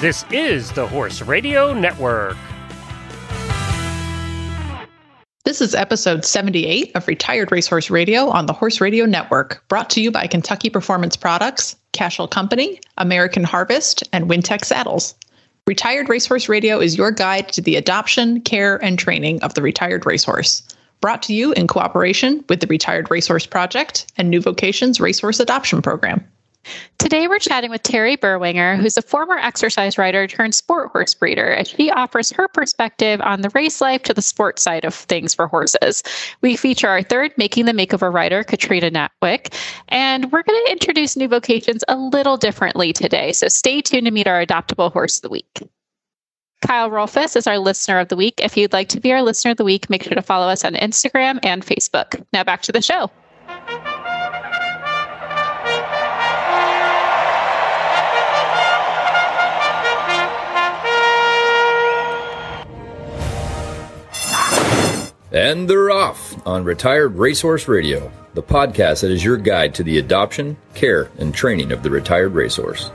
This is the Horse Radio Network. This is episode 78 of Retired Racehorse Radio on the Horse Radio Network, brought to you by Kentucky Performance Products, Cashel Company, American Harvest, and Wintec Saddles. Retired Racehorse Radio is your guide to the adoption, care, and training of the retired racehorse. Brought to you in cooperation with the Retired Racehorse Project and New Vocations Racehorse Adoption Program. Today, we're chatting with Terry Berwinger, who's a former exercise rider turned sport horse breeder, and she offers her perspective on the race life to the sport side of things for horses. We feature our third Making the Makeover rider, Katrina Natwick, and we're going to introduce new vocations a little differently today. So stay tuned to meet our adoptable horse of the week. Kyle Rolfus is our listener of the week. If you'd like to be our listener of the week, make sure to follow us on Instagram and Facebook. Now back to the show. And they're off on Retired Racehorse Radio, the podcast that is your guide to the adoption, care, and training of the retired racehorse.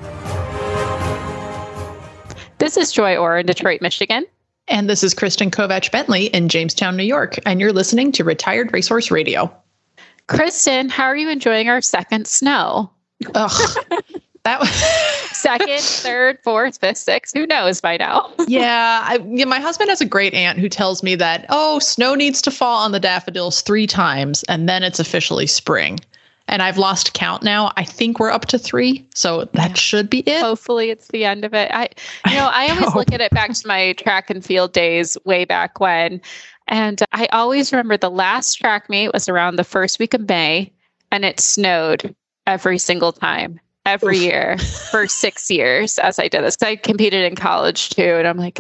This is Joy Orr in Detroit, Michigan. And this is Kristen Kovach Bentley in Jamestown, New York, and you're listening to Retired Racehorse Radio. Kristen, how are you enjoying our second snow? Ugh, that was Second, third, fourth, fifth, sixth. Who knows by now? yeah, I, yeah. My husband has a great aunt who tells me that oh, snow needs to fall on the daffodils three times, and then it's officially spring. And I've lost count now. I think we're up to three, so that Yeah. should be it. Hopefully, it's the end of it. I, you know, I always know. look at it back to my track and field days way back when, and I always remember the last track meet was around the first week of May, and it snowed every single time, every Oof. year for six years as I did this. 'Cause I competed in college too, and I'm like.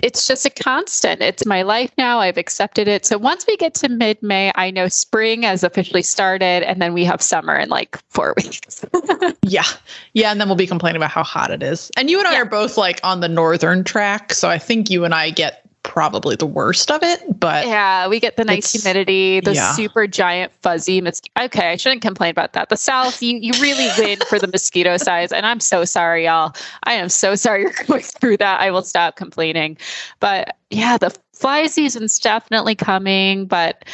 It's just a constant. It's my life now. I've accepted it. So once we get to mid May, I know spring has officially started, and then we have summer in like four weeks. Yeah, yeah, and then we'll be complaining about how hot it is. And you and I Yeah. are both like on the northern track, so I think you and I get probably the worst of it. But Yeah, we get the nice humidity, the yeah. super giant fuzzy mosquito. Okay, I shouldn't complain about that. The South, you, you really win for the mosquito size. And I'm so sorry, y'all. I am so sorry you're going through that. I will stop complaining. But yeah, the fly season's definitely coming, but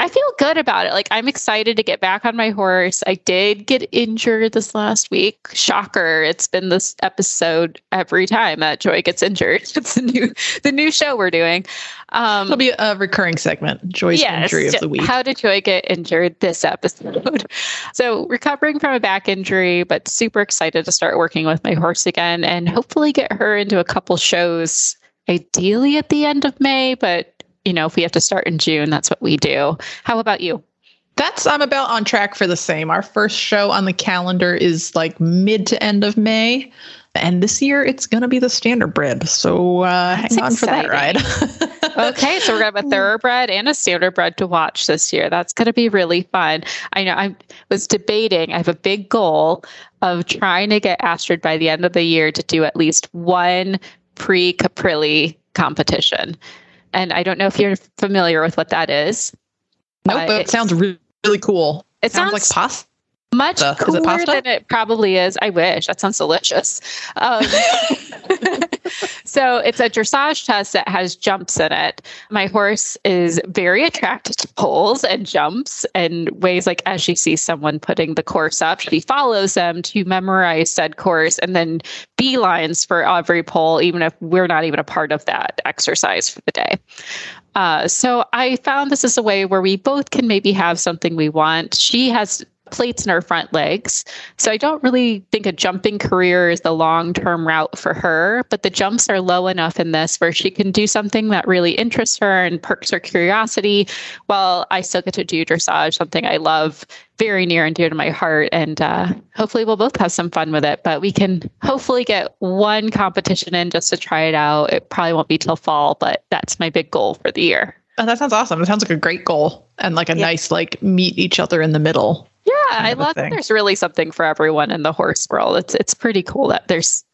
I feel good about it. Like I'm excited to get back on my horse. I did get injured this last week. Shocker. It's been this episode every time that Joy gets injured. It's the new the new show we're doing. Um it'll be a recurring segment. Joy's injury of the week. How did Joy get injured this episode? so, recovering from a back injury, but super excited to start working with my horse again and hopefully get her into a couple shows, ideally at the end of May. But, you know, if we have to start in June, that's what we do. How about you? That's I'm about on track for the same. Our first show on the calendar is like mid to end of May. And this year it's gonna be the standardbred. So uh, hang on for that ride. Okay, so we're gonna have a thoroughbred and a standardbred to watch this year. That's gonna be really fun. I know I was debating. I have a big goal of trying to get Astrid by the end of the year to do at least one pre Caprilli competition. And I don't know if you're familiar with what that is. nope, Uh, but it sounds really, really cool. It sounds, sounds, like pasta. much it cooler pasta? than it probably is. I wish that sounds delicious. Um, so it's a dressage test that has jumps in it. My horse is very attracted to poles and jumps and ways like as she sees someone putting the course up, she follows them to memorize said course and then beelines for every pole, even if we're not even a part of that exercise for the day. Uh, so I found this is a way where we both can maybe have something we want. She has plates in her front legs. So I don't really think a jumping career is the long term route for her, but the jumps are low enough in this where she can do something that really interests her and perks her curiosity while I still get to do dressage, something I love very near and dear to my heart. And uh, hopefully we'll both have some fun with it, but we can hopefully get one competition in just to try it out. It probably won't be till fall, but that's my big goal for the year. Oh, that sounds awesome. It sounds like a great goal and like a Yeah. nice like meet each other in the middle. Yeah, I love that thing. there's really something for everyone in the horse world. It's it's pretty cool that there's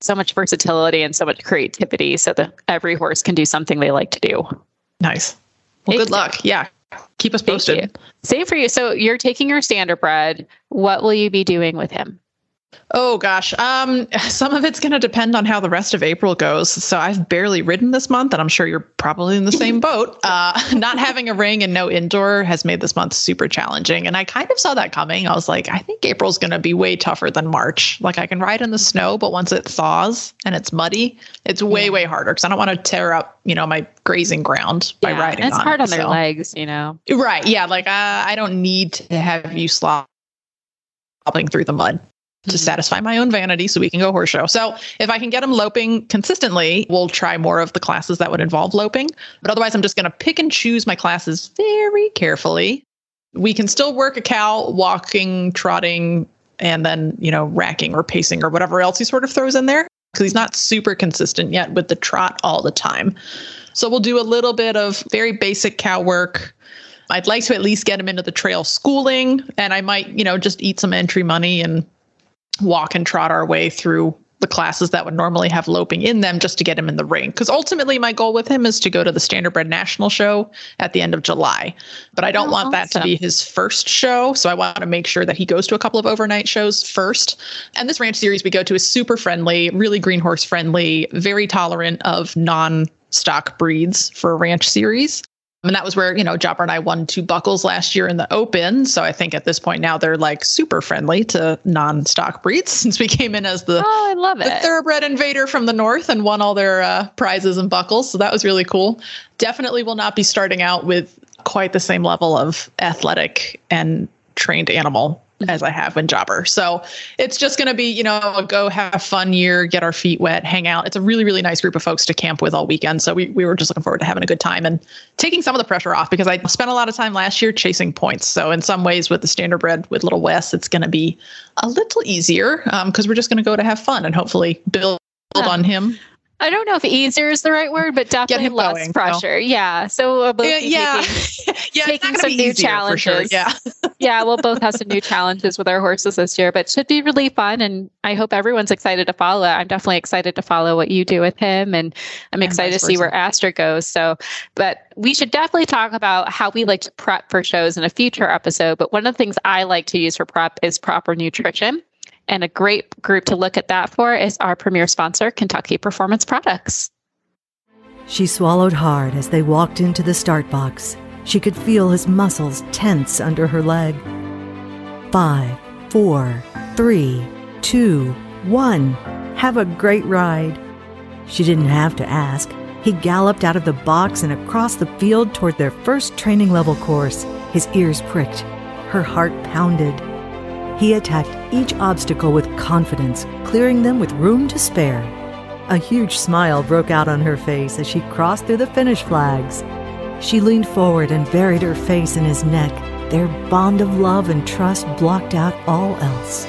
so much versatility and so much creativity so that every horse can do something they like to do. Nice. Well, good luck. Yeah. Keep us posted. Same for you. So you're taking your standard bred. What will you be doing with him? Oh gosh. Um, some of it's going to depend on how the rest of April goes. So I've barely ridden this month, and I'm sure you're probably in the same boat. Uh, not having a ring and no indoor has made this month super challenging. And I kind of saw that coming. I was like, I think April's going to be way tougher than March. Like I can ride in the snow, but once it thaws and it's muddy, it's way, yeah. way harder because I don't want to tear up, you know, my grazing ground by yeah, riding. It's on hard it, on their legs, you know. Right. Yeah. Like uh, I don't need to have you slobbing through the mud to mm-hmm. satisfy my own vanity so we can go horse show. So if I can get them loping consistently, we'll try more of the classes that would involve loping. But otherwise, I'm just going to pick and choose my classes very carefully. We can still work a cow walking, trotting, and then, you know, racking or pacing or whatever else he sort of throws in there because he's not super consistent yet with the trot all the time. So we'll do a little bit of very basic cow work. I'd like to at least get him into the trail schooling, and I might, you know, just eat some entry money and walk and trot our way through the classes that would normally have loping in them just to get him in the ring. Because ultimately, my goal with him is to go to the Standardbred National Show at the end of July. But I don't oh, want awesome. that to be his first show. So I want to make sure that he goes to a couple of overnight shows first. And this ranch series we go to is super friendly, really green horse friendly, very tolerant of non stock breeds for a ranch series. And that was where, you know, Jobber and I won two buckles last year in the open. So I think at this point now they're like super friendly to non stock breeds since we came in as the, oh, I love the it. thoroughbred invader from the north and won all their uh, prizes and buckles. So that was really cool. Definitely will not be starting out with quite the same level of athletic and trained animal as I have in Jobber. So it's just going to be, you know, a go have fun year, get our feet wet, hang out. It's a really, really nice group of folks to camp with all weekend. So we, we were just looking forward to having a good time and taking some of the pressure off because I spent a lot of time last year chasing points. So in some ways with the standardbred with Little Wes, it's going to be a little easier because um, we're just going to go to have fun and hopefully build on him I don't know if easier is the right word, but definitely less going, pressure. Yeah. So we'll both yeah, yeah. taking, yeah, taking some new challenges. Sure. Yeah. yeah, we'll both have some new challenges with our horses this year, but should be really fun. And I hope everyone's excited to follow. I'm definitely excited to follow what you do with him, and I'm excited to see where Astor goes. So, but we should definitely talk about how we like to prep for shows in a future episode. But one of the things I like to use for prep is proper nutrition. And a great group to look at that for is our premier sponsor, Kentucky Performance Products. She swallowed hard as they walked into the start box. She could feel his muscles tense under her leg. Five, four, three, two, one. Have a great ride. She didn't have to ask. He galloped out of the box and across the field toward their first training level course. His ears pricked. Her heart pounded. He attacked each obstacle with confidence, clearing them with room to spare. A huge smile broke out on her face as she crossed through the finish flags. She leaned forward and buried her face in his neck. Their bond of love and trust blocked out all else.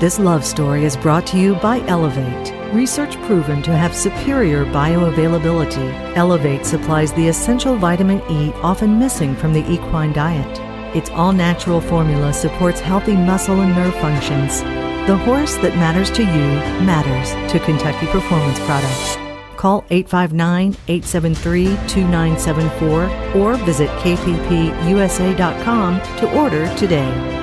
This love story is brought to you by Elevate. Research proven to have superior bioavailability, Elevate supplies the essential vitamin E often missing from the equine diet. Its all natural formula supports healthy muscle and nerve functions. The horse that matters to you matters to Kentucky Performance Products. Call 859 873 2974 or visit kppusa.com to order today.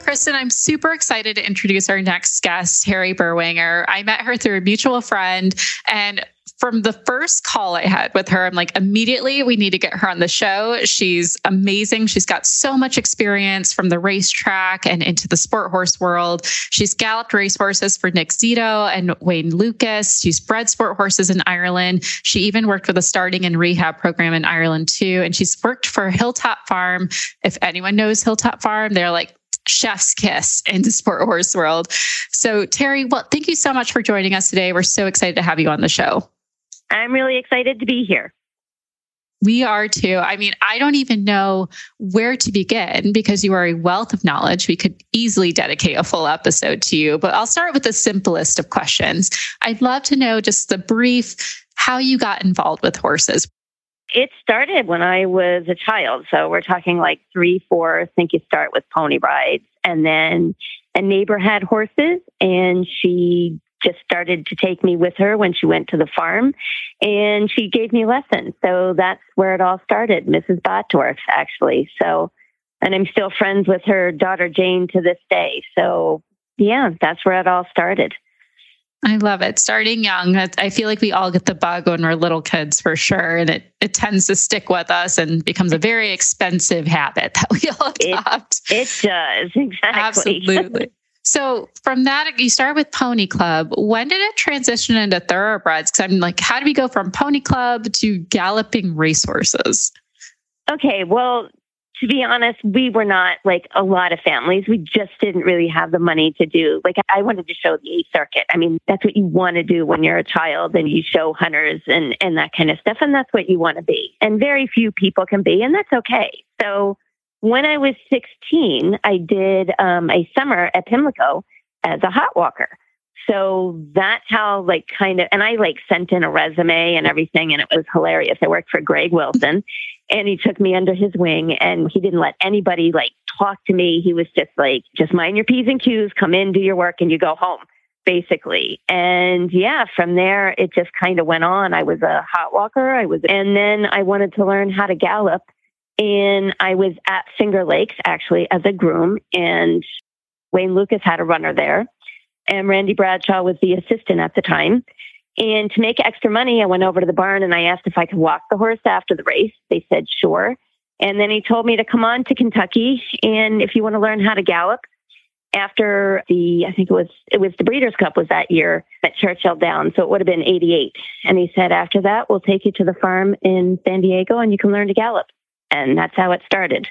Kristen, I'm super excited to introduce our next guest, Terry Berwanger. I met her through a mutual friend, and from the first call I had with her, I'm like, immediately, we need to get her on the show. She's amazing. She's got so much experience from the racetrack and into the sport horse world. She's galloped race horses for Nick Zito and Wayne Lukas. She's bred sport horses in Ireland. She even worked with a starting and rehab program in Ireland too. And she's worked for Hilltop Farm. If anyone knows Hilltop Farm, they're like chef's kiss in the sport horse world. So, Terry, well, thank you so much for joining us today. We're so excited to have you on the show. I'm really excited to be here. We are too. I mean, I don't even know where to begin because you are a wealth of knowledge. We could easily dedicate a full episode to you, but I'll start with the simplest of questions. I'd love to know just the brief how you got involved with horses. It started when I was a child. So we're talking like three, four. I think you start with pony rides. And then a neighbor had horses and she just started to take me with her when she went to the farm and she gave me lessons. So that's where it all started, Mrs. Botdorf, actually. So and I'm still friends with her daughter Jane to this day. So yeah, that's where it all started. I love it. Starting young, I feel like we all get the bug when we're little kids for sure. And it, it tends to stick with us and becomes a very expensive habit that we all adopt. It, it does, exactly. Absolutely. So from that, you start with Pony Club. When did it transition into thoroughbreds? Because I'm like, how do we go from Pony Club to galloping racehorses? Okay, well, to be honest, we were not like a lot of families. We just didn't really have the money to do. Like, I wanted to show the A circuit. I mean, that's what you want to do when you're a child and you show hunters and, and that kind of stuff. And that's what you want to be. And very few people can be, and that's okay. So when I was 16, I did um, a summer at Pimlico as a hot walker. So that's how, like, kind of, and I like sent in a resume and everything, and it was hilarious. I worked for Greg Wilson, and he took me under his wing, and he didn't let anybody like talk to me. He was just like, just mind your P's and Q's, come in, do your work, and you go home, basically. And yeah, from there, it just kind of went on. I was a hot walker. I was, and then I wanted to learn how to gallop. And I was at Finger Lakes actually as a groom, and Wayne Lukas had a runner there and Randy Bradshaw was the assistant at the time. And to make extra money, I went over to the barn and I asked if I could walk the horse after the race. They said sure. And then he told me to come on to Kentucky and if you want to learn how to gallop after the I think it was it was the Breeders' Cup was that year at Churchill Downs, so it would have been 88. And he said after that we'll take you to the farm in San Diego and you can learn to gallop. And that's how it started.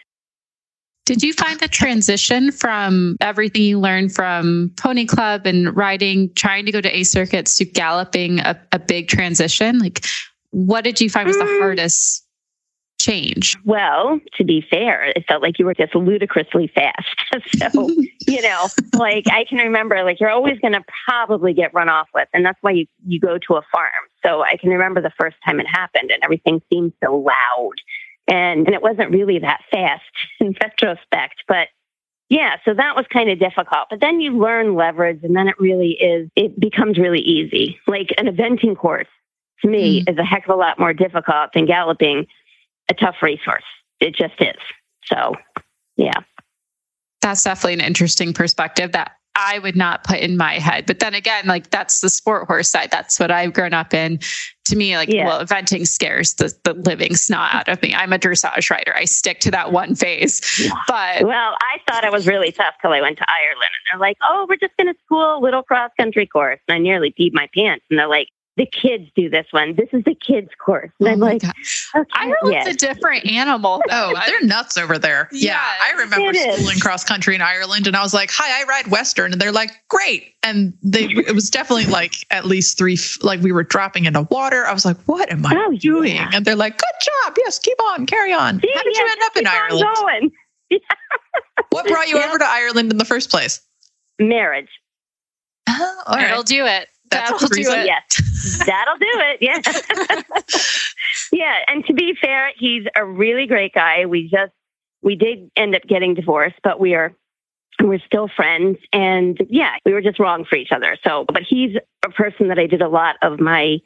Did you find the transition from everything you learned from Pony Club and riding, trying to go to A circuits to galloping a, a big transition? Like, what did you find was the mm. hardest change? Well, to be fair, it felt like you were just ludicrously fast. so, you know, like I can remember, like you're always going to probably get run off with, and that's why you you go to a farm. So I can remember the first time it happened, and everything seemed so loud and, and it wasn't really that fast in retrospect, but yeah, so that was kind of difficult. But then you learn leverage and then it really is, it becomes really easy. Like an eventing course to me mm. is a heck of a lot more difficult than galloping a tough racehorse. It just is. So, yeah. That's definitely an interesting perspective that I would not put in my head. But then again, like that's the sport horse side. That's what I've grown up in. To me, like, yeah. well, eventing scares the, the living snot out of me. I'm a dressage rider. I stick to that one phase. But well, I thought I was really tough till I went to Ireland and they're like, oh, we're just going to school a little cross country course. And I nearly peed my pants. And they're like, the kids do this one. This is the kids course. And oh I'm like, okay, Ireland's yes. a different animal. oh, they're nuts over there. Yeah. yeah I remember schooling cross country in Ireland and I was like, hi, I ride Western. And they're like, great. And they, it was definitely like at least three, like we were dropping into water. I was like, what am I oh, doing? Yeah. And they're like, good job. Yes, keep on, carry on. See, How did yes, you end up in Ireland? what brought you yeah. over to Ireland in the first place? Marriage. Oh, all right. I'll do it. That's That'll do it. Yes. That'll do it. Yeah. yeah. And to be fair, he's a really great guy. We just, we did end up getting divorced, but we are, we're still friends. And yeah, we were just wrong for each other. So, but he's a person that I did a lot of my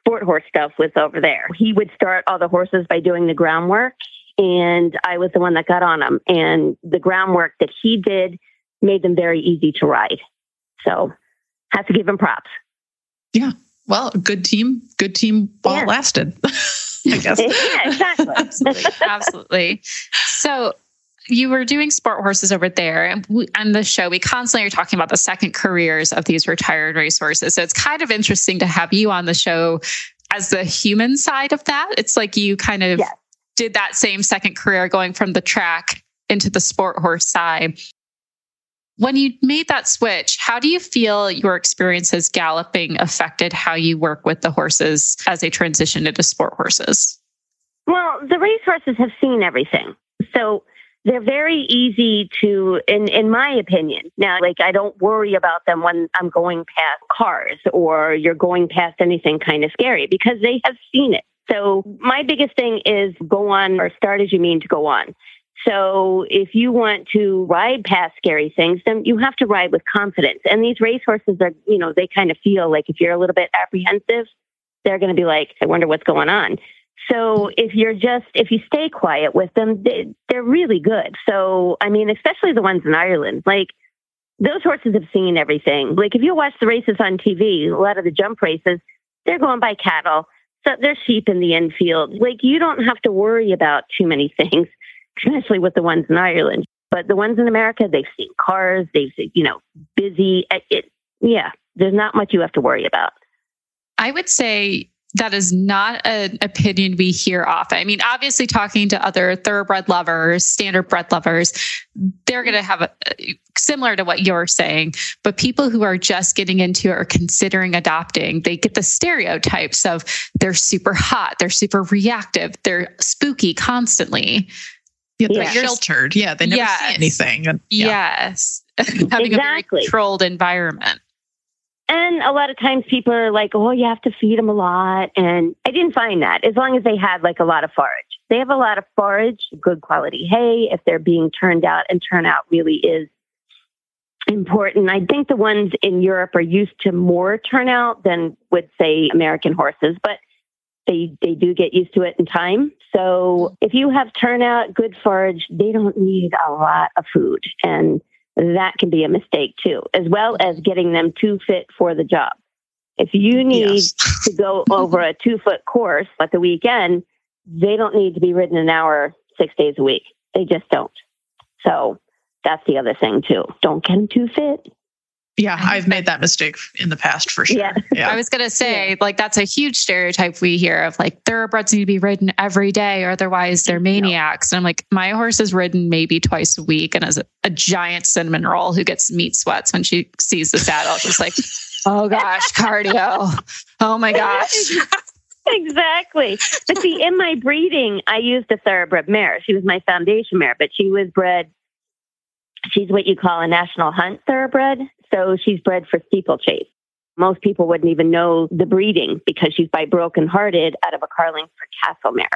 sport horse stuff with over there. He would start all the horses by doing the groundwork. And I was the one that got on them. And the groundwork that he did made them very easy to ride. So have to give him props. Yeah. Well, good team, good team while yeah. it lasted. I guess. yeah, exactly. absolutely. Absolutely. So you were doing sport horses over there and we, on the show we constantly are talking about the second careers of these retired racehorses so it's kind of interesting to have you on the show as the human side of that it's like you kind of yes. did that same second career going from the track into the sport horse side when you made that switch, how do you feel your experiences galloping affected how you work with the horses as they transition into sport horses? Well, the race horses have seen everything. So they're very easy to in in my opinion now like i don't worry about them when i'm going past cars or you're going past anything kind of scary because they have seen it so my biggest thing is go on or start as you mean to go on so if you want to ride past scary things, then you have to ride with confidence. And these racehorses are, you know, they kind of feel like if you're a little bit apprehensive, they're going to be like, I wonder what's going on. So if you're just if you stay quiet with them, they, they're really good. So I mean, especially the ones in Ireland, like those horses have seen everything. Like if you watch the races on TV, a lot of the jump races, they're going by cattle. So there's sheep in the infield. Like you don't have to worry about too many things, especially with the ones in Ireland. But the ones in America, they've seen cars, they've seen, you know, busy. It, it, yeah, there's not much you have to worry about. I would say that is not an opinion we hear often. I mean, obviously, talking to other thoroughbred lovers, standard bred lovers, they're going to have a eh, similar to what you're saying. But people who are just getting into or considering adopting, they get the stereotypes of they're super hot, they're super reactive, they're spooky constantly. Yeah, they're yeah. sheltered. Yeah, they never yes. see anything. And, yeah. Yes, having exactly. a very controlled environment. And a lot of times people are like, oh, you have to feed them a lot. And I didn't find that as long as they had like a lot of forage. They have a lot of forage, good quality hay. If they're being turned out and turnout really is important. I think the ones in Europe are used to more turnout than would say American horses, but they, they do get used to it in time. So if you have turnout, good forage, they don't need a lot of food. And that can be a mistake too, as well as getting them too fit for the job. If you need yes. to go over a two foot course at the weekend, they don't need to be ridden an hour six days a week. They just don't. So that's the other thing too. Don't get them too fit. Yeah, I've made that mistake in the past for sure. Yeah. yeah. I was going to say, yeah. like, that's a huge stereotype we hear of like thoroughbreds need to be ridden every day or otherwise they're maniacs. No. And I'm like, my horse is ridden maybe twice a week and as a, a giant cinnamon roll who gets meat sweats when she sees the saddle. She's like, oh gosh, cardio. Oh my gosh. exactly. But see, in my breeding, I used a thoroughbred mare. She was my foundation mare, but she was bred she's what you call a national hunt thoroughbred. So she's bred for steeplechase. Most people wouldn't even know the breeding because she's by broken hearted out of a Carlingford Castle mare.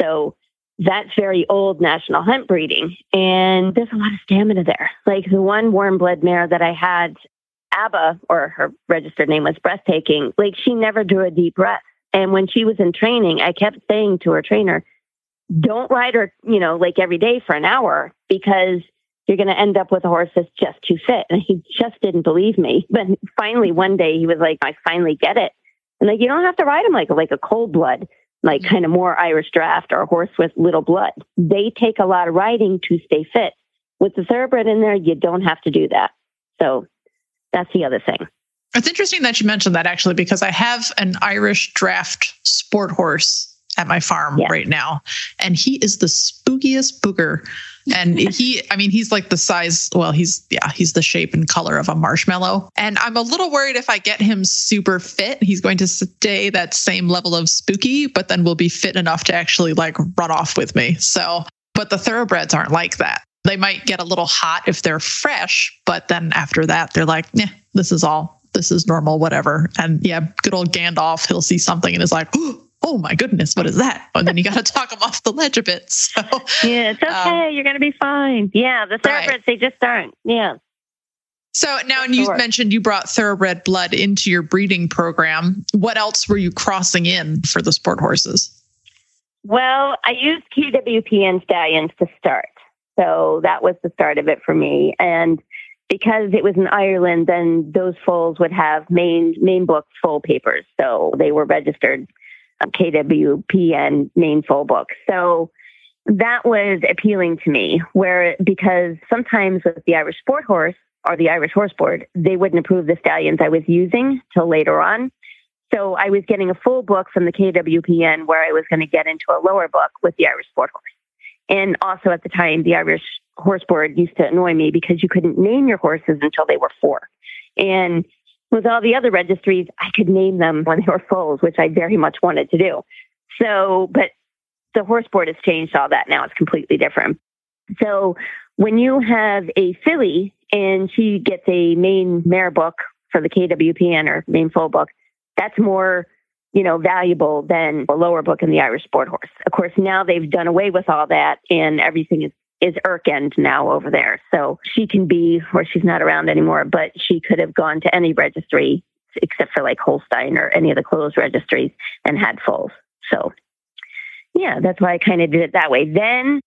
So that's very old national hunt breeding. And there's a lot of stamina there. Like the one warm blood mare that I had, ABBA, or her registered name was breathtaking, like she never drew a deep breath. And when she was in training, I kept saying to her trainer, don't ride her, you know, like every day for an hour because you're going to end up with a horse that's just too fit. And he just didn't believe me. But finally, one day he was like, I finally get it. And like, you don't have to ride him like, like a cold blood, like mm-hmm. kind of more Irish draft or a horse with little blood. They take a lot of riding to stay fit. With the thoroughbred in there, you don't have to do that. So that's the other thing. It's interesting that you mentioned that actually, because I have an Irish draft sport horse at my farm yeah. right now. And he is the spookiest booger. And he, I mean, he's like the size, well, he's, yeah, he's the shape and color of a marshmallow. And I'm a little worried if I get him super fit, he's going to stay that same level of spooky, but then will be fit enough to actually like run off with me. So, but the thoroughbreds aren't like that. They might get a little hot if they're fresh, but then after that, they're like, yeah, this is all, this is normal, whatever. And yeah, good old Gandalf, he'll see something and is like, oh my goodness, what is that? And then you got to talk them off the ledge a bit. So yeah, it's okay. Um, You're going to be fine. Yeah, the thoroughbreds right. they just aren't. Yeah. So now, and you sure. mentioned you brought thoroughbred blood into your breeding program. What else were you crossing in for the sport horses? Well, I used KWPN stallions to start. So that was the start of it for me. And because it was in Ireland, then those foals would have main main book foal papers. So they were registered KWPN main full book. So that was appealing to me, where because sometimes with the Irish Sport Horse or the Irish Horse Board, they wouldn't approve the stallions I was using till later on. So I was getting a full book from the KWPN where I was going to get into a lower book with the Irish Sport Horse. And also at the time, the Irish Horse Board used to annoy me because you couldn't name your horses until they were four. And with all the other registries, I could name them when they were foals, which I very much wanted to do. So, but the horse board has changed all that now. It's completely different. So when you have a filly and she gets a main mare book for the KWPN or main foal book, that's more, you know, valuable than a lower book in the Irish sport horse. Of course, now they've done away with all that and everything is is Erkend now over there. So she can be, or she's not around anymore, but she could have gone to any registry except for like Holstein or any of the closed registries and had foals. So yeah, that's why I kind of did it that way. Then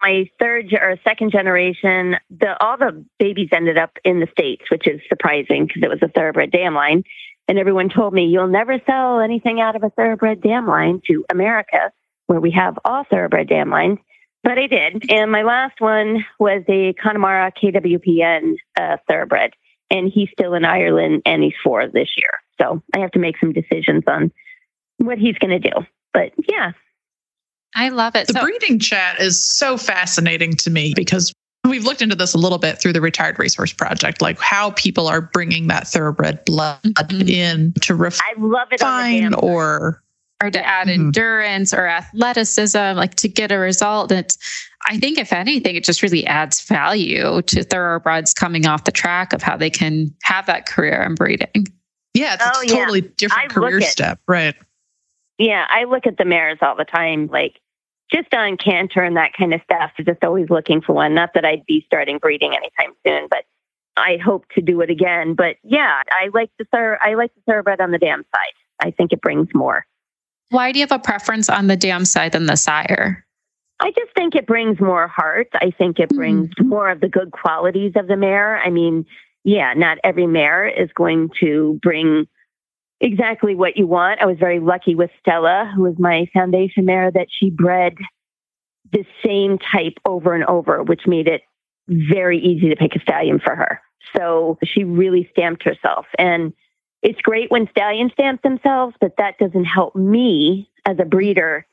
my third or second generation, the all the babies ended up in the states, which is surprising because it was a thoroughbred dam line. And everyone told me you'll never sell anything out of a thoroughbred dam line to America, where we have all thoroughbred dam lines. But I did. And my last one was a Connemara KWPN uh, thoroughbred. And he's still in Ireland and he's four this year. So I have to make some decisions on what he's going to do. But yeah, I love it. The so- breeding chat is so fascinating to me because we've looked into this a little bit through the Retired Racehorse Project, like how people are bringing that thoroughbred blood mm-hmm. in to refine I love it or or to add mm-hmm. endurance or athleticism, like to get a result. It's, I think, if anything, it just really adds value to thoroughbreds coming off the track of how they can have that career in breeding. Yeah, it's oh, a totally yeah. different I career step, right? Yeah, I look at the mares all the time, like just on canter and that kind of stuff. Just always looking for one. Not that I'd be starting breeding anytime soon, but I hope to do it again. But yeah, I like the thir- I like the thoroughbred on the dam side. I think it brings more. Why do you have a preference on the dam side than the sire? I just think it brings more heart. I think it brings mm. more of the good qualities of the mare. I mean, yeah, not every mare is going to bring exactly what you want. I was very lucky with Stella, who was my foundation mare, that she bred the same type over and over, which made it very easy to pick a stallion for her. So she really stamped herself. And it's great when stallions stamp themselves, but that doesn't help me as a breeder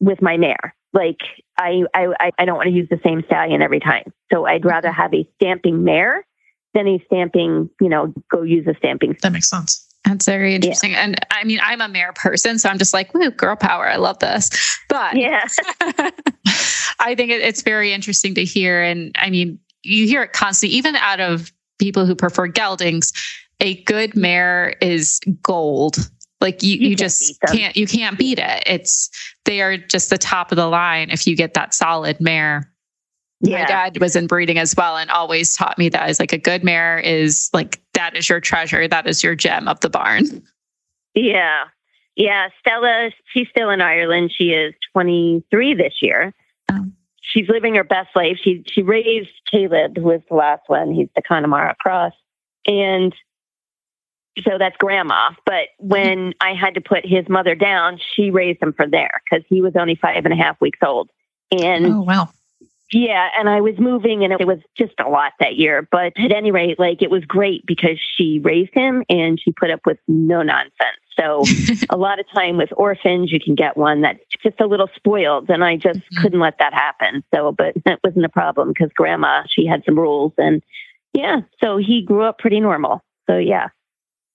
with my mare. Like I, I, I don't want to use the same stallion every time. So I'd mm-hmm. rather have a stamping mare than a stamping, you know, go use a stamping. That makes sense. That's very interesting. Yeah. And I mean, I'm a mare person, so I'm just like, woo, girl power. I love this. But yeah, I think it's very interesting to hear. And I mean, you hear it constantly, even out of people who prefer geldings. A good mare is gold. Like you, you, you just can't, you can't beat it. It's, they are just the top of the line if you get that solid mare. Yeah. My dad was in breeding as well and always taught me that is like a good mare is like that is your treasure. That is your gem of the barn. Yeah. Yeah. Stella, she's still in Ireland. She is 23 this year. Oh. She's living her best life. She she raised Caleb, who was the last one. He's the Connemara Cross. And so that's grandma. But when. I had to put his mother down, she raised him for there because he was only five and a half weeks old. And oh, wow. Yeah, and I was moving and it was just a lot that year. But at any rate, like it was great because she raised him and she put up with no nonsense. So a lot of time with orphans, you can get one that's just a little spoiled. And I just mm-hmm. couldn't let that happen. So, but that wasn't a problem because grandma, she had some rules. And yeah, so he grew up pretty normal. So yeah.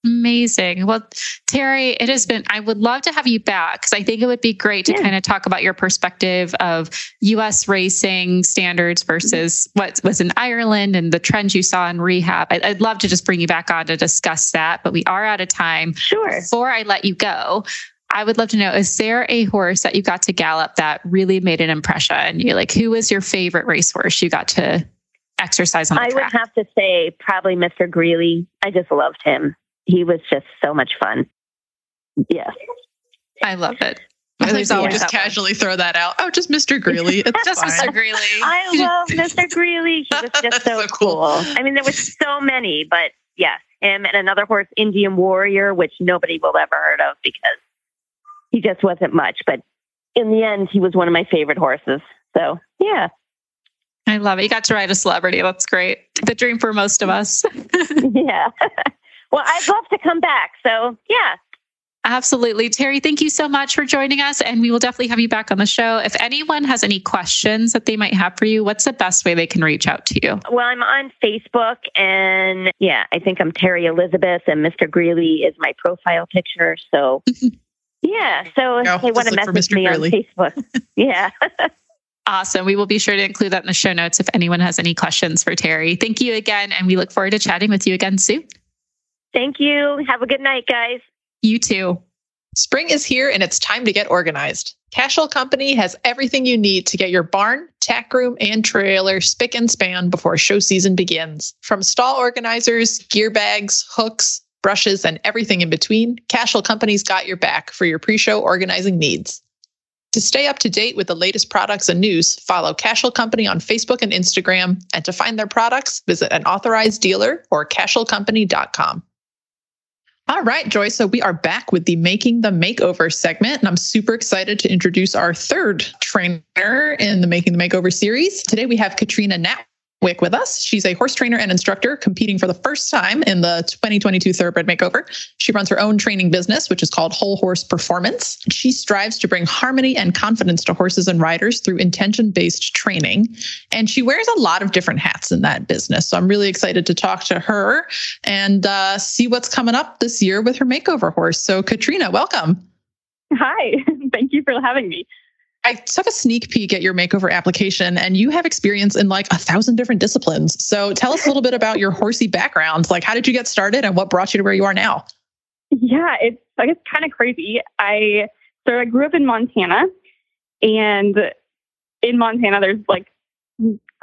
Amazing. Well, Terry, it has been, I would love to have you back because I think it would be great to yeah. kind of talk about your perspective of US racing standards versus mm-hmm. what was in Ireland and the trends you saw in rehab. I'd love to just bring you back on to discuss that, but we are out of time. Sure. Before I let you go, I would love to know is there a horse that you got to gallop that really made an impression? You like, who was your favorite racehorse you got to exercise on I track? would have to say probably Mr. Greeley. I just loved him he was just so much fun. Yeah. I love it. There's always just casually throw that out. Oh, just Mr. Greeley. It's just fine. Mr. Greeley. I love Mr. Greeley. He was just so, so cool. cool. I mean, there was so many, but yes, him and another horse, Indian Warrior, which nobody will ever heard of because he just wasn't much. But in the end, he was one of my favorite horses. So yeah. I love it. You got to ride a celebrity. That's great. The dream for most of us. yeah. Well, I'd love to come back. So, yeah. Absolutely. Terry, thank you so much for joining us. And we will definitely have you back on the show. If anyone has any questions that they might have for you, what's the best way they can reach out to you? Well, I'm on Facebook. And yeah, I think I'm Terry Elizabeth, and Mr. Greeley is my profile picture. So, yeah. So, if they want to message me Greeley. on Facebook. yeah. Awesome. We will be sure to include that in the show notes if anyone has any questions for Terry. Thank you again. And we look forward to chatting with you again soon. Thank you. Have a good night, guys. You too. Spring is here and it's time to get organized. Cashel Company has everything you need to get your barn, tack room, and trailer spick and span before show season begins. From stall organizers, gear bags, hooks, brushes, and everything in between, Cashel Company's got your back for your pre show organizing needs. To stay up to date with the latest products and news, follow Cashel Company on Facebook and Instagram. And to find their products, visit an authorized dealer or cashelcompany.com. All right, Joy. So we are back with the Making the Makeover segment, and I'm super excited to introduce our third trainer in the Making the Makeover series. Today we have Katrina Nat Wick with us. She's a horse trainer and instructor competing for the first time in the 2022 Thoroughbred Makeover. She runs her own training business, which is called Whole Horse Performance. She strives to bring harmony and confidence to horses and riders through intention based training. And she wears a lot of different hats in that business. So I'm really excited to talk to her and uh, see what's coming up this year with her makeover horse. So, Katrina, welcome. Hi, thank you for having me. I took a sneak peek at your makeover application and you have experience in like a thousand different disciplines. So tell us a little bit about your horsey background. Like, how did you get started and what brought you to where you are now? Yeah, it's, I guess, kind of crazy. I, so I grew up in Montana and in Montana, there's like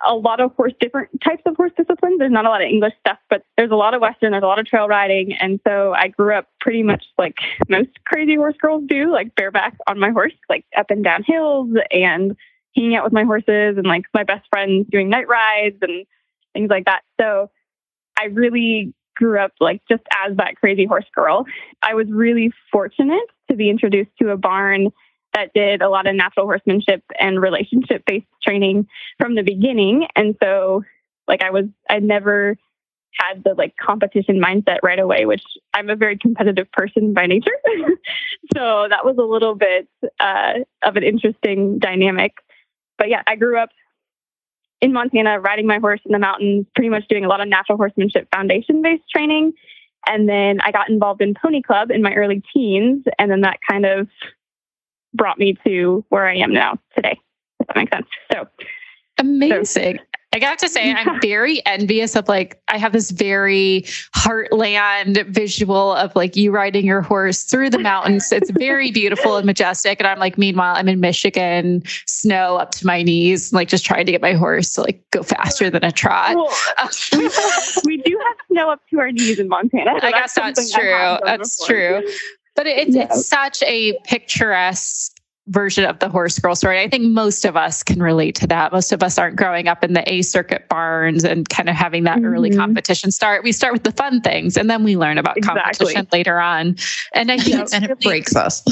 a lot of horse, different types of horse disciplines. There's not a lot of English stuff, but there's a lot of Western, there's a lot of trail riding. And so I grew up pretty much like most crazy horse girls do, like bareback on my horse, like up and down hills and hanging out with my horses and like my best friends doing night rides and things like that. So I really grew up like just as that crazy horse girl. I was really fortunate to be introduced to a barn that did a lot of natural horsemanship and relationship based training from the beginning. And so, like, I was, I never had the like competition mindset right away, which I'm a very competitive person by nature. so that was a little bit uh, of an interesting dynamic. But yeah, I grew up in Montana riding my horse in the mountains, pretty much doing a lot of natural horsemanship foundation based training. And then I got involved in Pony Club in my early teens. And then that kind of brought me to where I am now today. If that makes sense. So amazing. So, I got to say. I'm very envious of like, I have this very heartland visual of like you riding your horse through the mountains. It's very beautiful and majestic. And I'm like, meanwhile, I'm in Michigan, snow up to my knees, like just trying to get my horse to like go faster than a trot. We, we, do have snow up to our knees in Montana. So I guess that's, that's true. That's before. true. But it's, yeah. it's such a picturesque version of the horse girl story. I think most of us can relate to that. Most of us aren't growing up in the A circuit barns and kind of having that mm-hmm. early competition start. We start with the fun things and then we learn about exactly. competition later on. And I think and it breaks us.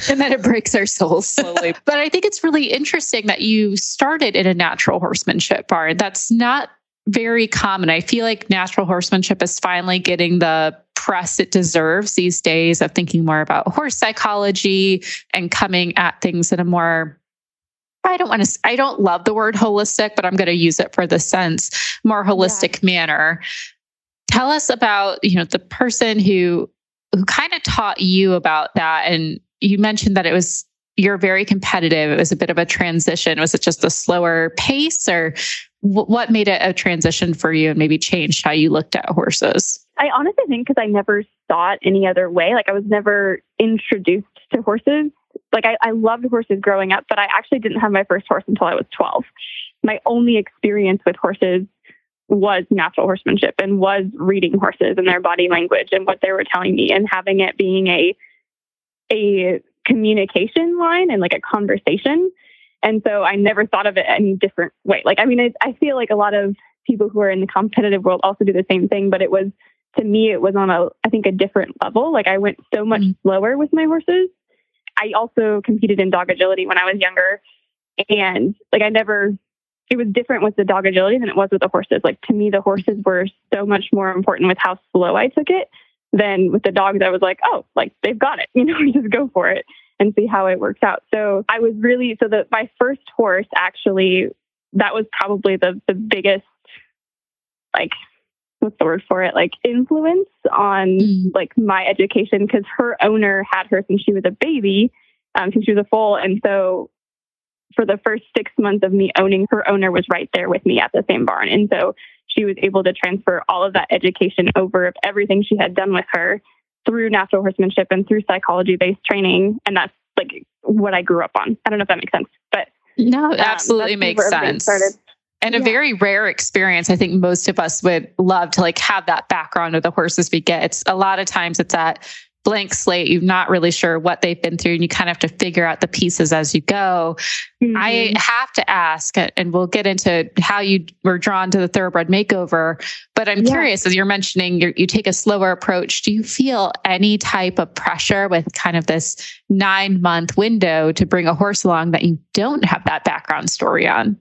and then it breaks our souls slowly. but I think it's really interesting that you started in a natural horsemanship barn. That's not very common. I feel like natural horsemanship is finally getting the press it deserves these days of thinking more about horse psychology and coming at things in a more I don't want to I don't love the word holistic, but I'm going to use it for the sense more holistic yeah. manner. Tell us about, you know, the person who who kind of taught you about that and you mentioned that it was you're very competitive. It was a bit of a transition. Was it just a slower pace or what made it a transition for you and maybe changed how you looked at horses? I honestly think because I never saw it any other way. Like I was never introduced to horses. Like I, I loved horses growing up, but I actually didn't have my first horse until I was 12. My only experience with horses was natural horsemanship and was reading horses and their body language and what they were telling me and having it being a a communication line and like a conversation and so I never thought of it any different way. Like, I mean, it, I feel like a lot of people who are in the competitive world also do the same thing, but it was, to me, it was on a, I think, a different level. Like, I went so much mm-hmm. slower with my horses. I also competed in dog agility when I was younger. And like, I never, it was different with the dog agility than it was with the horses. Like, to me, the horses were so much more important with how slow I took it than with the dogs. I was like, oh, like, they've got it, you know, just go for it and see how it works out. So I was really so that my first horse actually that was probably the the biggest like what's the word for it like influence on mm. like my education because her owner had her since she was a baby um, since she was a foal and so for the first six months of me owning her owner was right there with me at the same barn and so she was able to transfer all of that education over of everything she had done with her through natural horsemanship and through psychology based training. And that's like what I grew up on. I don't know if that makes sense, but no, um, absolutely um, makes sense. And yeah. a very rare experience. I think most of us would love to like have that background of the horses we get. It's a lot of times it's that blank slate. You're not really sure what they've been through, and you kind of have to figure out the pieces as you go. Mm-hmm. I have to ask, and we'll get into how you were drawn to the thoroughbred makeover. But I'm yeah. curious, as you're mentioning, you're, you take a slower approach. Do you feel any type of pressure with kind of this nine month window to bring a horse along that you don't have that background story on?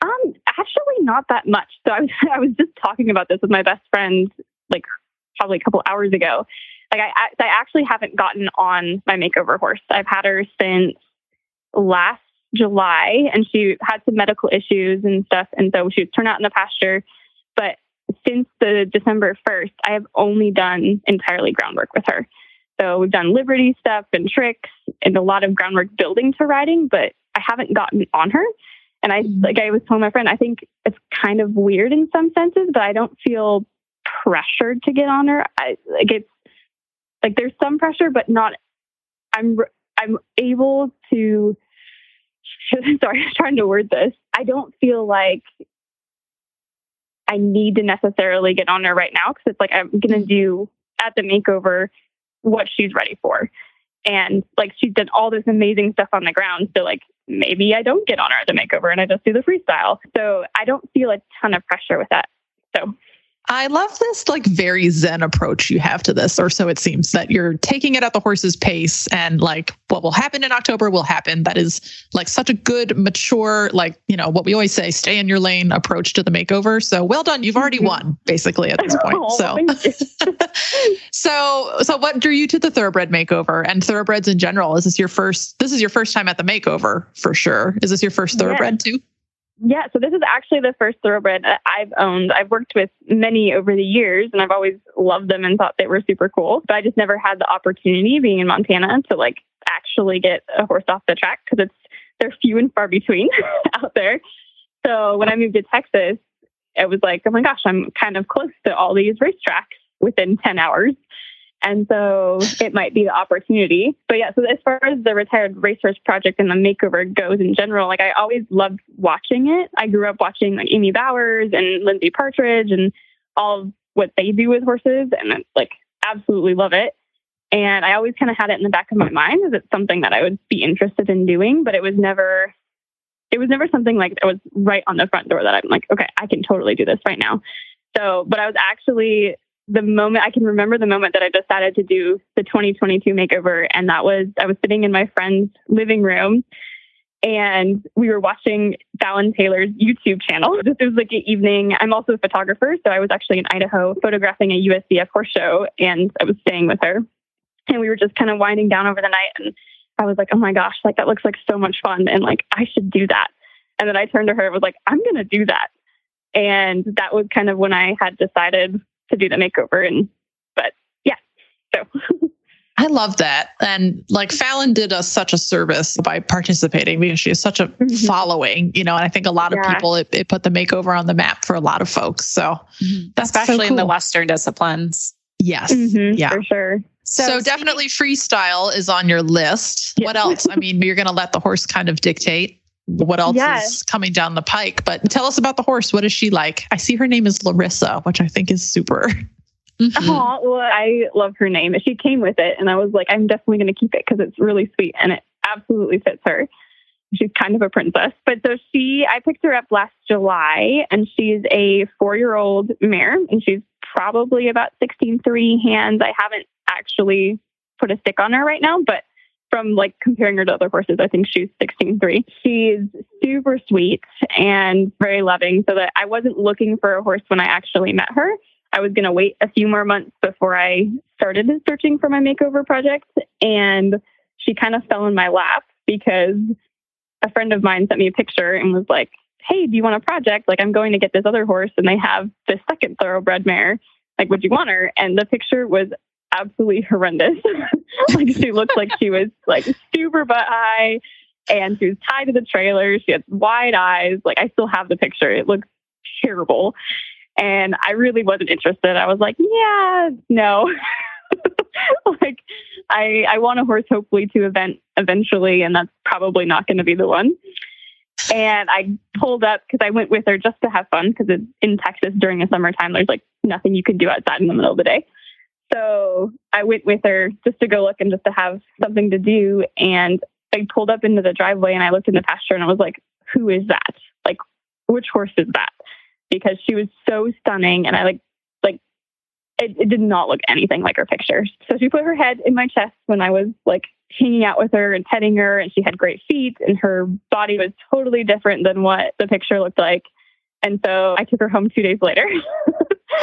Um, actually, not that much. So I was I was just talking about this with my best friend like probably a couple hours ago. Like I I actually haven't gotten on my makeover horse. I've had her since last July, and she had some medical issues and stuff, and so she was turned out in the pasture. But since the December first, I have only done entirely groundwork with her. So we've done liberty stuff and tricks and a lot of groundwork building to riding, but I haven't gotten on her. And I, mm-hmm. like I was telling my friend, I think it's kind of weird in some senses, but I don't feel pressured to get on her. I like it's like there's some pressure, but not. I'm I'm able to. Sorry, I'm trying to word this. I don't feel like I need to necessarily get on her right now because it's like I'm gonna mm-hmm. do at the makeover what she's ready for. And like she's done all this amazing stuff on the ground. So like maybe I don't get on at the makeover and I just do the freestyle. So I don't feel a ton of pressure with that. So I love this like very zen approach you have to this, or so it seems that you're taking it at the horse's pace and like what will happen in October will happen. That is like such a good, mature, like, you know, what we always say, stay in your lane approach to the makeover. So well done. You've already mm-hmm. won basically at this point. Oh, so, so, so what drew you to the thoroughbred makeover and thoroughbreds in general? Is this your first, this is your first time at the makeover for sure. Is this your first thoroughbred too? Yeah, so this is actually the first thoroughbred I've owned. I've worked with many over the years and I've always loved them and thought they were super cool, but I just never had the opportunity being in Montana to like actually get a horse off the track because it's they're few and far between out there. So when I moved to Texas, it was like, oh my gosh, I'm kind of close to all these racetracks within 10 hours. And so it might be the opportunity. But yeah, so as far as the retired racehorse project and the makeover goes in general, like I always loved watching it. I grew up watching like Amy Bowers and Lindsay Partridge and all what they do with horses and like absolutely love it. And I always kind of had it in the back of my mind as it's something that I would be interested in doing, but it was never it was never something like that was right on the front door that I'm like, okay, I can totally do this right now. So, but I was actually the moment I can remember the moment that I decided to do the 2022 makeover. And that was, I was sitting in my friend's living room and we were watching Fallon Taylor's YouTube channel. Oh. This was like an evening. I'm also a photographer. So I was actually in Idaho photographing a USDF horse show and I was staying with her. And we were just kind of winding down over the night. And I was like, oh my gosh, like that looks like so much fun. And like, I should do that. And then I turned to her and was like, I'm going to do that. And that was kind of when I had decided to do the makeover. And but yeah, so. I love that. And like Fallon did us such a service by participating because she has such a mm-hmm. following, you know, and I think a lot of yeah. people, it, it, put the makeover on the map for a lot of folks. So mm-hmm. that's especially so cool. in the Western disciplines. Yes. Mm-hmm, yeah. For sure. So, so definitely freestyle is on your list. What else? I mean, you're going to let the horse kind of dictate what else yes. is coming down the pike. But tell us about the horse. What is she like? I see her name is Larissa, which I think is super. Mm-hmm. Oh, well, I love her name. She came with it, and I was like, I'm definitely going to keep it because it's really sweet and it absolutely fits her. She's kind of a princess. But so she, I picked her up last July, and she's a four year old mare, and she's probably about 16.3 hands. I haven't actually put a stick on her right now, but from like comparing her to other horses, I think she's 16.3. She's super sweet and very loving. So that I wasn't looking for a horse when I actually met her. I was going to wait a few more months before I started searching for my makeover project. And she kind of fell in my lap because a friend of mine sent me a picture and was like, Hey, do you want a project? Like, I'm going to get this other horse and they have this second thoroughbred mare. Like, would you want her? And the picture was absolutely horrendous. like she looked like she was like super butt high and she was tied to the trailer. She had wide eyes. Like I still have the picture. It looks terrible. And I really wasn't interested. I was like, yeah, no. like I I want a horse hopefully to event eventually and that's probably not going to be the one. And I pulled up because I went with her just to have fun because in Texas during the summertime there's like nothing you can do outside in the middle of the day. So I went with her just to go look and just to have something to do. And I pulled up into the driveway and I looked in the pasture and I was like, who is that? Like, which horse is that? Because she was so stunning. And I like, like, it, it did not look anything like her picture. So she put her head in my chest when I was like hanging out with her and petting her. And she had great feet and her body was totally different than what the picture looked like. And so I took her home two days later.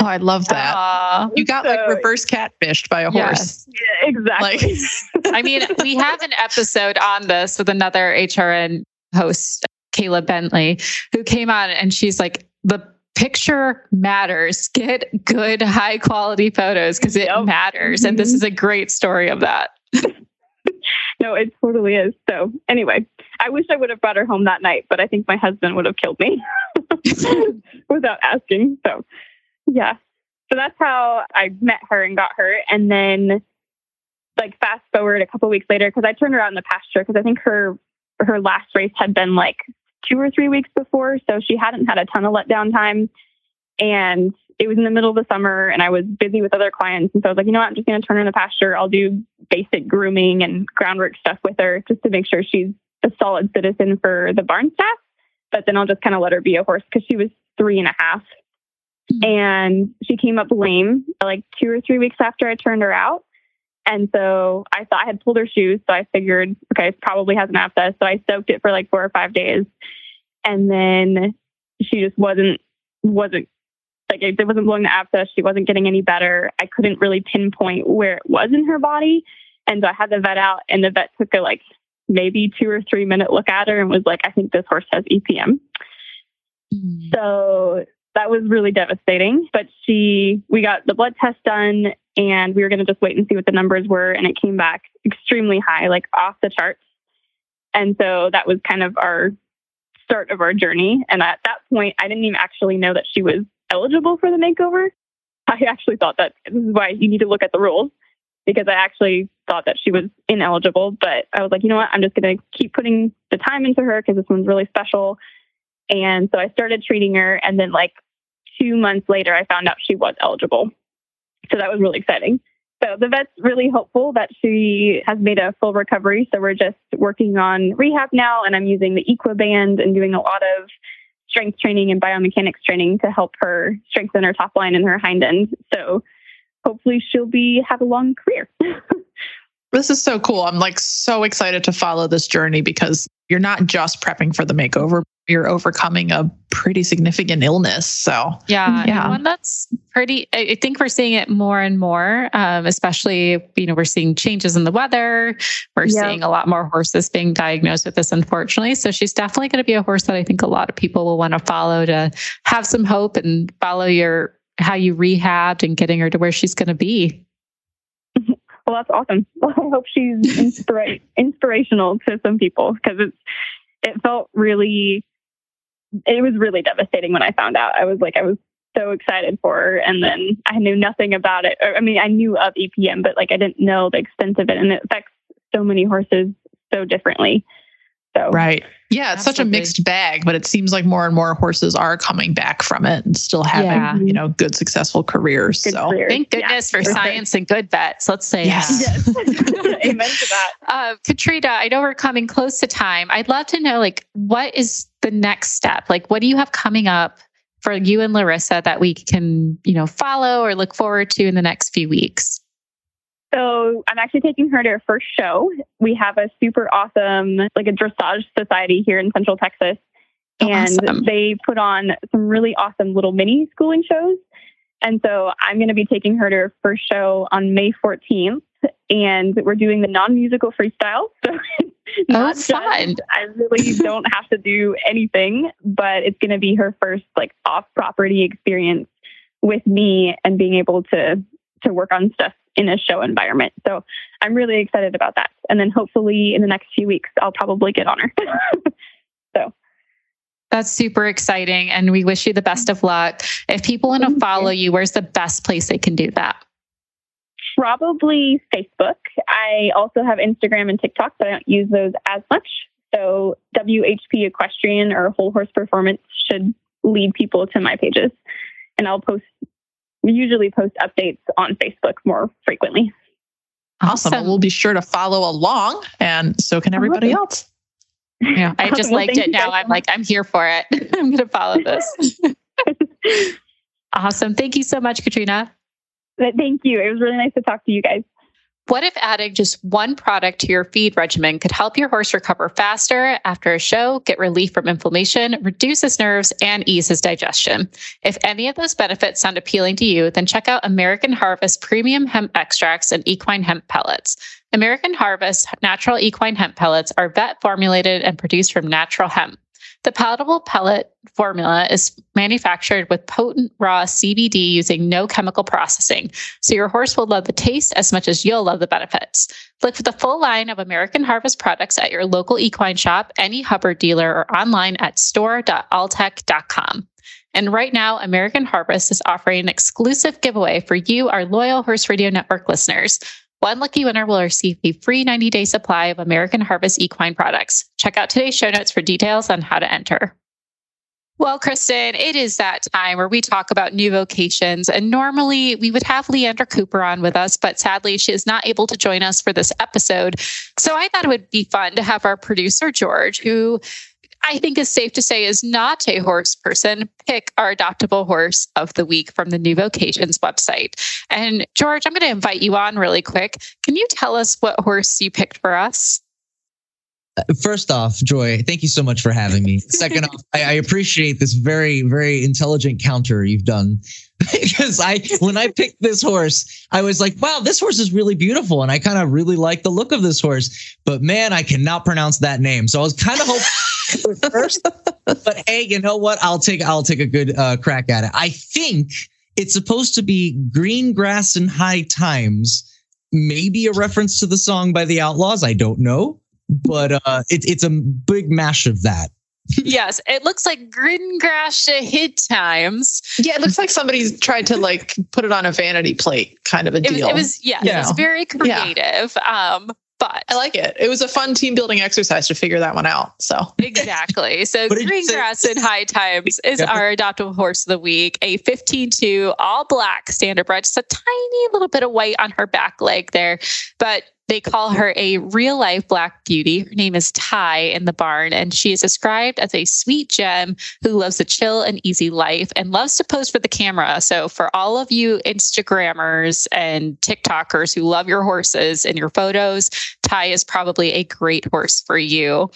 Oh, I love that. Aw. You got like reverse catfished by a horse. Yeah, exactly. Like, I mean, we have an episode on this with another HRN host, Kayla Bentley, who came on and she's like, the picture matters. Get good, high quality photos because it Yep. matters. And this Mhm. is a great story of that. no, it totally is. So anyway, I wish I would have brought her home that night, but I think my husband would have killed me without asking. So yeah. So that's how I met her and got her. And then like fast forward a couple weeks later, because I turned her out in the pasture because I think her her last race had been like two or three weeks before. So she hadn't had a ton of letdown time. And it was in the middle of the summer and I was busy with other clients. And so I was like, you know what, I'm just going to turn her in the pasture. I'll do basic grooming and groundwork stuff with her just to make sure she's a solid citizen for the barn staff. But then I'll just kind of let her be a horse because she was three and a half. Hmm. And she came up lame like two or three weeks after I turned her out. And so I thought I had pulled her shoes. So I figured, okay, it probably has an abscess. So I soaked it for like four or five days. And then she just wasn't, wasn't like it it wasn't blowing the abscess. She wasn't getting any better. I couldn't really pinpoint where it was in her body. And so I had the vet out and the vet took a like maybe two or three minute look at her and was like, I think this horse has EPM. Mm. So that was really devastating. But she, we got the blood test done and we were going to just wait and see what the numbers were. And it came back extremely high, like off the charts. And so that was kind of our start of our journey. And at that point, I didn't even actually know that she was eligible for the makeover. I actually thought that this is why you need to look at the rules because I actually thought that she was ineligible. But I was like, you know what? I'm just going to keep putting the time into her because this one's really special. And so I started treating her. And then, like, two months later, I found out she was eligible. So that was really exciting. So the vet's really hopeful that she has made a full recovery. So we're just working on rehab now, and I'm using the Equiband and doing a lot of strength training and biomechanics training to help her strengthen her top line and her hind end. So hopefully she'll be have a long career. this is so cool. I'm like so excited to follow this journey because you're not just prepping for the makeover, you're overcoming a pretty significant illness. So, Yeah, Yeah. and one that's pretty. I I think we're seeing it more and more, um, especially you know we're seeing changes in the weather. We're Yeah. seeing a lot more horses being diagnosed with this, unfortunately. So she's definitely going to be a horse that I think a lot of people will want to follow to have some hope and follow your how you rehabbed and getting her to where she's going to be. Well, that's awesome. Well, I hope she's inspira- inspirational to some people because it's it felt really it was really devastating when I found out. I was like I was so excited for her and then I knew nothing about it. I mean, I knew of EPM, but like I didn't know the extent of it and it affects so many horses so differently. So right. Yeah, it's such a mixed bag, but it seems like more and more horses are coming back from it and still having, Yeah. you know, good, successful careers. good so, career. Thank Yeah, goodness for sure. science and good vets. Let's say Yes. Yes. Amen to that. uh, Katrina, I know we're coming close to time. I'd love to know, like, what is the next step? Like, what do you have coming up for you and Larissa that we can, you know, follow or look forward to in the next few weeks? So I'm actually taking her to her first show. We have a super awesome, like a dressage society here in Central Texas. And Awesome. they put on some really awesome little mini schooling shows. And so I'm going to be taking her to her first show on May 14th. And we're doing the non musical freestyle. So it's oh, not just- fun. I really don't have to do anything, but it's going to be her first like off property experience with me and being able to to work on stuff in a show environment. So I'm really excited about that. And then hopefully in the next few weeks I'll probably get on her. so That's super exciting. And we wish you the best of luck. If people want to follow you, where's the best place they can do that? probably Facebook. I also have Instagram and TikTok, but I don't use those as much. So WHP Equestrian or Whole Horse Performance should lead people to my pages. And I'll post usually post updates on Facebook more frequently. Awesome. Well, we'll be sure to follow along, and so can everybody else. Yeah, I just well, liked it. Now I'm like, I'm here for it. I'm going to follow this. awesome. Thank you so much, Katrina. Thank you. It was really nice to talk to you guys. What if adding just one product to your feed regimen could help your horse recover faster after a show, get relief from inflammation, reduce his nerves, and ease his digestion? If any of those benefits sound appealing to you, then check out American Harvest Premium Hemp Extracts and Equine Hemp Pellets. American Harvest natural equine hemp pellets are vet formulated and produced from natural hemp. The palatable pellet formula is manufactured with potent raw CBD using no chemical processing, so your horse will love the taste as much as you'll love the benefits. Look for the full line of American Harvest products at your local equine shop, any Hubbard dealer, or online at store.alltech.com. And right now, American Harvest is offering an exclusive giveaway for you, our loyal Horse Radio Network listeners. One lucky winner will receive a free 90 day supply of American Harvest equine products. Check out today's show notes for details on how to enter. Well, Kristen, it is that time where we talk about new vocations. And normally we would have Leander Cooper on with us, but sadly she is not able to join us for this episode. So I thought it would be fun to have our producer, George, who I think is safe to say is not a horse person, pick our adoptable horse of the week from the New Vocations website. And George, I'm going to invite you on really quick. Can you tell us what horse you picked for us? First off, Joy, thank you so much for having me. Second off, I, I appreciate this very, very intelligent counter you've done because I, when I picked this horse, I was like, wow, this horse is really beautiful. And I kind of really like the look of this horse, but man, I cannot pronounce that name. So I was kind of hoping first, but hey, you know what? I'll take, I'll take a good uh, crack at it. I think it's supposed to be green grass and high times, maybe a reference to the song by the Outlaws. I don't know but uh, it, it's a big mash of that. yes, it looks like green grass hit times. Yeah, it looks like somebody's tried to like put it on a vanity plate, kind of a deal. It, it was yeah, it was very creative. Yeah. Um, but I like it. It was a fun team building exercise to figure that one out. So exactly. So green grass in high times is yeah. our adoptable horse of the week. A 15-2 all black standardbred, just a tiny little bit of white on her back leg there, but they call her a real life black beauty. Her name is Ty in the barn, and she is described as a sweet gem who loves a chill and easy life and loves to pose for the camera. So, for all of you Instagrammers and TikTokers who love your horses and your photos, Ty is probably a great horse for you.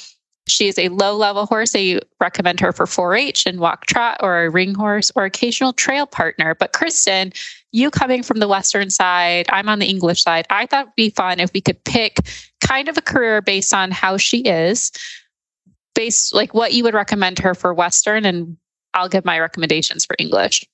She is a low level horse. They recommend her for 4 H and walk trot or a ring horse or occasional trail partner. But Kristen, you coming from the Western side, I'm on the English side. I thought it'd be fun if we could pick kind of a career based on how she is, based like what you would recommend her for Western, and I'll give my recommendations for English.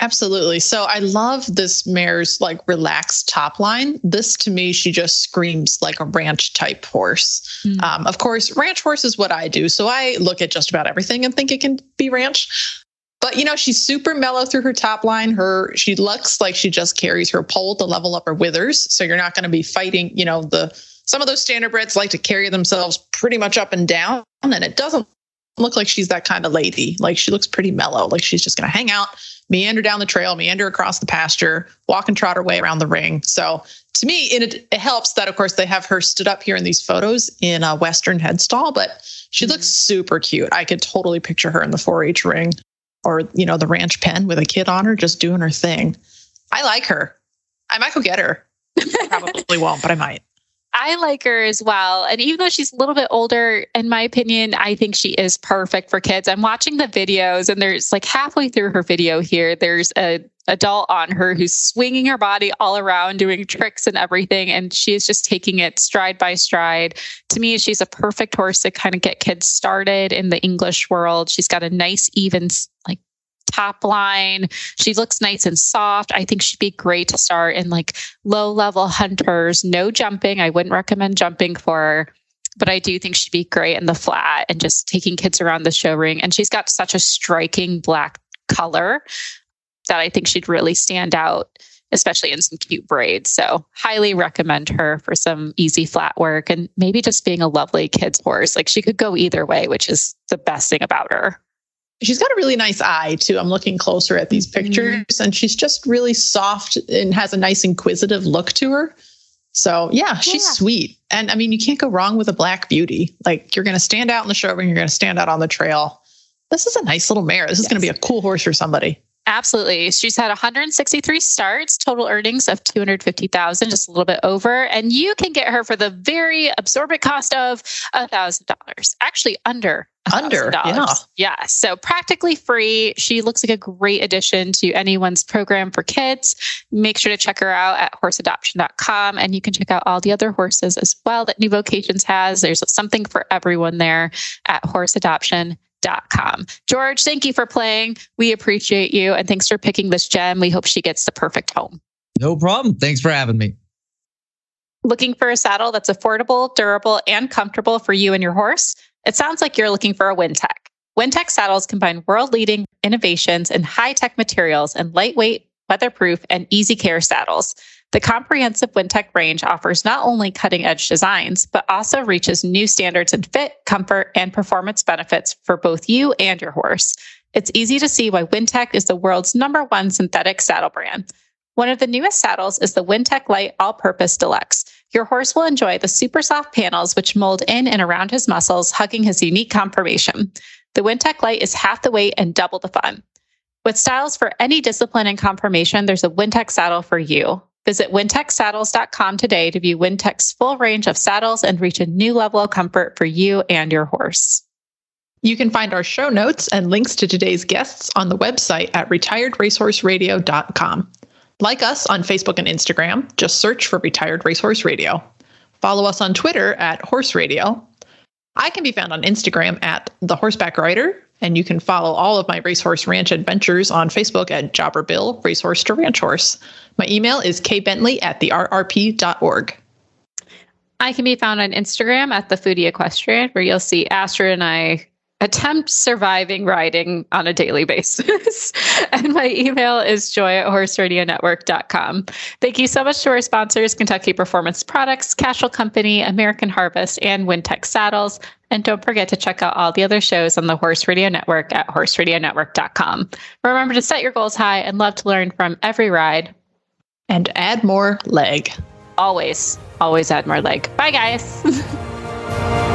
Absolutely. So I love this mare's like relaxed top line. This to me, she just screams like a ranch type horse. Mm. Um, of course, ranch horse is what I do. So I look at just about everything and think it can be ranch. But you know, she's super mellow through her top line. Her she looks like she just carries her pole to level up her withers. So you're not going to be fighting, you know, the some of those standard standardbreds like to carry themselves pretty much up and down. And it doesn't look like she's that kind of lady. Like she looks pretty mellow. Like she's just going to hang out, meander down the trail, meander across the pasture, walk and trot her way around the ring. So to me, it, it helps that, of course, they have her stood up here in these photos in a Western headstall, but she mm-hmm. looks super cute. I could totally picture her in the 4 H ring or you know the ranch pen with a kid on her just doing her thing i like her i might go get her probably won't but i might I like her as well. And even though she's a little bit older, in my opinion, I think she is perfect for kids. I'm watching the videos, and there's like halfway through her video here, there's a adult on her who's swinging her body all around, doing tricks and everything. And she is just taking it stride by stride. To me, she's a perfect horse to kind of get kids started in the English world. She's got a nice, even, like, top line. She looks nice and soft. I think she'd be great to start in like low level hunters, no jumping. I wouldn't recommend jumping for her, but I do think she'd be great in the flat and just taking kids around the show ring. And she's got such a striking black color that I think she'd really stand out, especially in some cute braids. So, highly recommend her for some easy flat work and maybe just being a lovely kid's horse. Like she could go either way, which is the best thing about her. She's got a really nice eye too. I'm looking closer at these Mm-hmm. pictures and she's just really soft and has a nice inquisitive look to her. So yeah, she's Yeah. sweet. And I mean, you can't go wrong with a black beauty. Like you're going to stand out in the show and you're going to stand out on the trail. This is a nice little mare. This is going to be a cool horse for somebody. Absolutely. She's had 163 starts, total earnings of 250,000, just a little bit over. And you can get her for the very absorbent cost of $1,000. Actually under Under, $1,000. yeah. Yeah. So practically free. She looks like a great addition to anyone's program for kids. Make sure to check her out at horseadoption.com and you can check out all the other horses as well that New Vocations has. There's something for everyone there at horseadoption.com. George, thank you for playing. We appreciate you and thanks for picking this gem. We hope she gets the perfect home. No problem. Thanks for having me. Looking for a saddle that's affordable, durable, and comfortable for you and your horse? It sounds like you're looking for a Wintec. Wintec saddles combine world leading innovations and high tech materials and lightweight, weatherproof, and easy care saddles. The comprehensive Wintec range offers not only cutting edge designs, but also reaches new standards in fit, comfort, and performance benefits for both you and your horse. It's easy to see why Wintec is the world's number one synthetic saddle brand. One of the newest saddles is the Wintec Light All Purpose Deluxe. Your horse will enjoy the super soft panels which mold in and around his muscles, hugging his unique conformation. The Wintec Light is half the weight and double the fun. With styles for any discipline and conformation, there's a Wintec saddle for you. Visit wintecsaddles.com today to view Wintec's full range of saddles and reach a new level of comfort for you and your horse. You can find our show notes and links to today's guests on the website at retiredracehorseradio.com. Like us on Facebook and Instagram, just search for Retired Racehorse Radio. Follow us on Twitter at Horse Radio. I can be found on Instagram at The Horseback Rider, and you can follow all of my racehorse ranch adventures on Facebook at Jobber Bill Racehorse to Ranch Horse. My email is kbentley at the rrp.org. I can be found on Instagram at the Foodie Equestrian, where you'll see Astrid and I attempt surviving riding on a daily basis. and my email is joy at horseradionetwork.com. Thank you so much to our sponsors, Kentucky Performance Products, Cashel Company, American Harvest, and Wintec Saddles. And don't forget to check out all the other shows on the Horse Radio Network at horseradionetwork.com. Remember to set your goals high and love to learn from every ride. And add more leg. Always, always add more leg. Bye, guys.